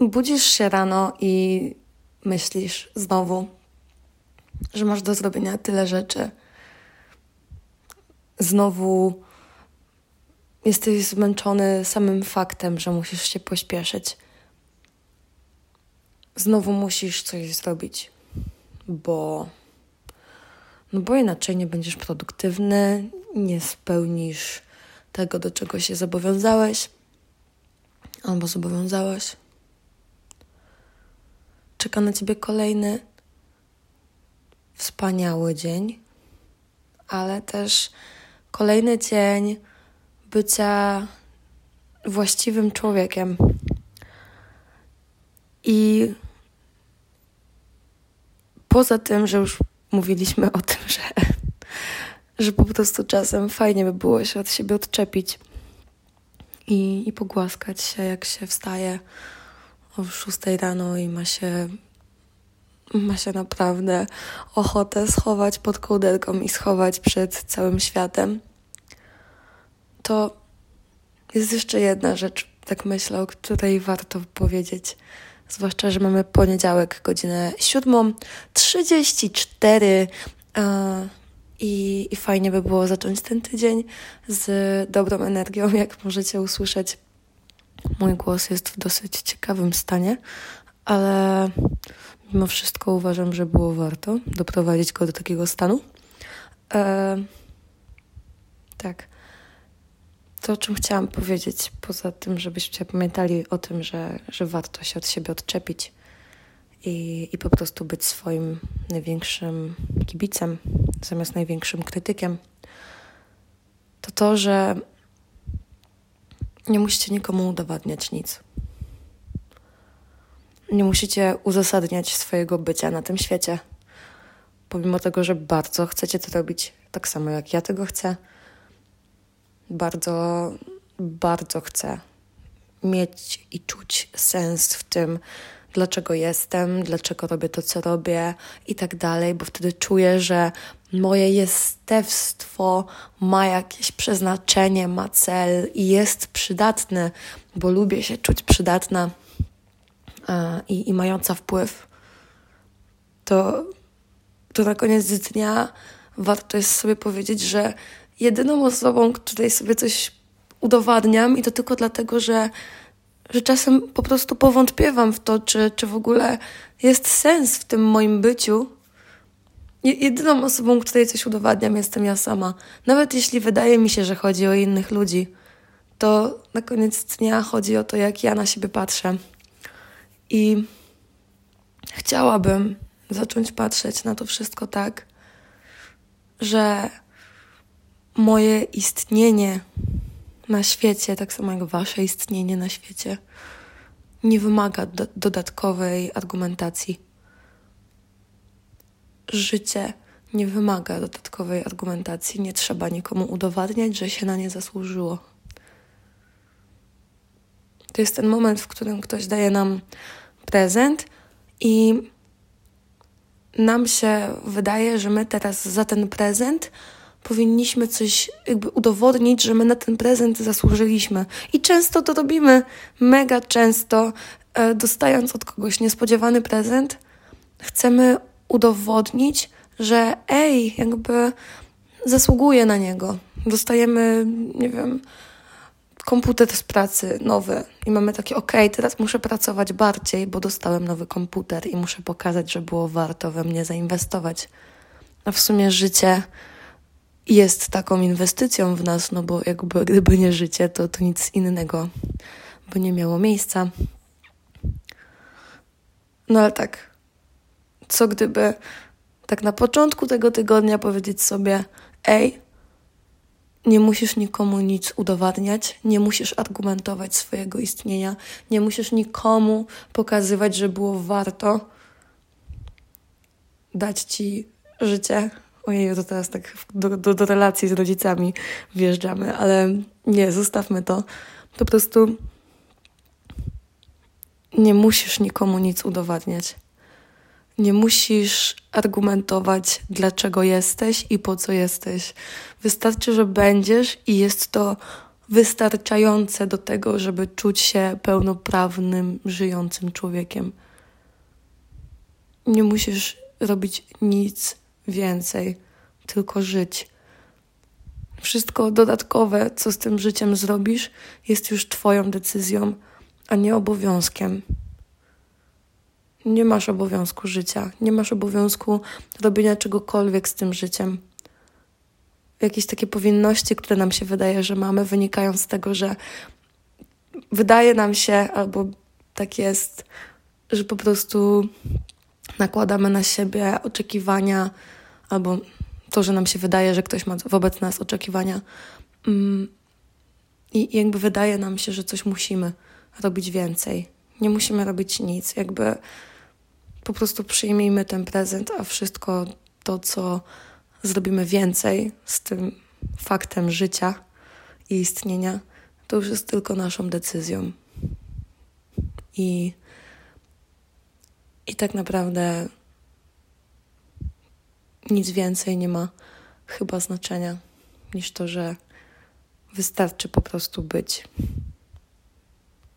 budzisz się rano i myślisz znowu, że masz do zrobienia tyle rzeczy. Znowu jesteś zmęczony samym faktem, że musisz się pośpieszyć. Znowu musisz coś zrobić, bo no bo inaczej nie będziesz produktywny, nie spełnisz tego, do czego się zobowiązałeś albo zobowiązałaś. Czeka na ciebie kolejny wspaniały dzień, ale też kolejny dzień bycia właściwym człowiekiem. I poza tym, że już mówiliśmy o tym, że, że po prostu czasem fajnie by było się od siebie odczepić i, i pogłaskać się, jak się wstaje o 6 rano i ma się, ma się naprawdę ochotę schować pod kołderką i schować przed całym światem. To jest jeszcze jedna rzecz, tak myślę, o której warto powiedzieć. Zwłaszcza, że mamy poniedziałek, godzinę 7.34 i, i fajnie by było zacząć ten tydzień z dobrą energią, jak możecie usłyszeć. Mój głos jest w dosyć ciekawym stanie, ale mimo wszystko uważam, że było warto doprowadzić go do takiego stanu. E, tak. To, o czym chciałam powiedzieć, poza tym, żebyście pamiętali o tym, że, że warto się od siebie odczepić i, i po prostu być swoim największym kibicem zamiast największym krytykiem, to to, że nie musicie nikomu udowadniać nic. Nie musicie uzasadniać swojego bycia na tym świecie. Pomimo tego, że bardzo chcecie to robić, tak samo jak ja tego chcę, bardzo, bardzo chcę mieć i czuć sens w tym, dlaczego jestem, dlaczego robię to, co robię i tak dalej, bo wtedy czuję, że moje jestestwo ma jakieś przeznaczenie, ma cel i jest przydatne, bo lubię się czuć przydatna e, i, i mająca wpływ. To, to na koniec dnia warto jest sobie powiedzieć, że jedyną osobą, której sobie coś udowadniam, i to tylko dlatego, że że czasem po prostu powątpiewam w to, czy, czy w ogóle jest sens w tym moim byciu. Jedyną osobą, której coś udowadniam, jestem ja sama. Nawet jeśli wydaje mi się, że chodzi o innych ludzi, to na koniec dnia chodzi o to, jak ja na siebie patrzę. I chciałabym zacząć patrzeć na to wszystko tak, że moje istnienie na świecie, tak samo jak wasze istnienie na świecie, nie wymaga do dodatkowej argumentacji. Życie nie wymaga dodatkowej argumentacji, nie trzeba nikomu udowadniać, że się na nie zasłużyło. To jest ten moment, w którym ktoś daje nam prezent i nam się wydaje, że my teraz za ten prezent powinniśmy coś jakby udowodnić, że my na ten prezent zasłużyliśmy. I często to robimy, mega często, e, dostając od kogoś niespodziewany prezent, chcemy udowodnić, że ej, jakby zasługuję na niego. Dostajemy, nie wiem, komputer z pracy nowy i mamy takie, okej, okay, teraz muszę pracować bardziej, bo dostałem nowy komputer i muszę pokazać, że było warto we mnie zainwestować. A w sumie życie jest taką inwestycją w nas, no bo jakby gdyby nie życie, to, to nic innego by nie miało miejsca. No ale tak, co gdyby tak na początku tego tygodnia powiedzieć sobie: Ej, nie musisz nikomu nic udowadniać, nie musisz argumentować swojego istnienia, nie musisz nikomu pokazywać, że było warto dać ci życie, Ojej, to teraz tak do, do, do relacji z rodzicami wjeżdżamy, ale nie, zostawmy to. Po prostu nie musisz nikomu nic udowadniać. Nie musisz argumentować, dlaczego jesteś i po co jesteś. Wystarczy, że będziesz i jest to wystarczające do tego, żeby czuć się pełnoprawnym, żyjącym człowiekiem. Nie musisz robić nic więcej, tylko żyć. Wszystko dodatkowe, co z tym życiem zrobisz, jest już Twoją decyzją, a nie obowiązkiem. Nie masz obowiązku życia, nie masz obowiązku robienia czegokolwiek z tym życiem. Jakieś takie powinności, które nam się wydaje, że mamy, wynikają z tego, że wydaje nam się, albo tak jest, że po prostu nakładamy na siebie oczekiwania, albo to, że nam się wydaje, że ktoś ma wobec nas oczekiwania. Mm, I jakby wydaje nam się, że coś musimy robić więcej. Nie musimy robić nic. Jakby po prostu przyjmijmy ten prezent, a wszystko to, co zrobimy więcej z tym faktem życia i istnienia, to już jest tylko naszą decyzją. I, i tak naprawdę nic więcej nie ma chyba znaczenia niż to, że wystarczy po prostu być.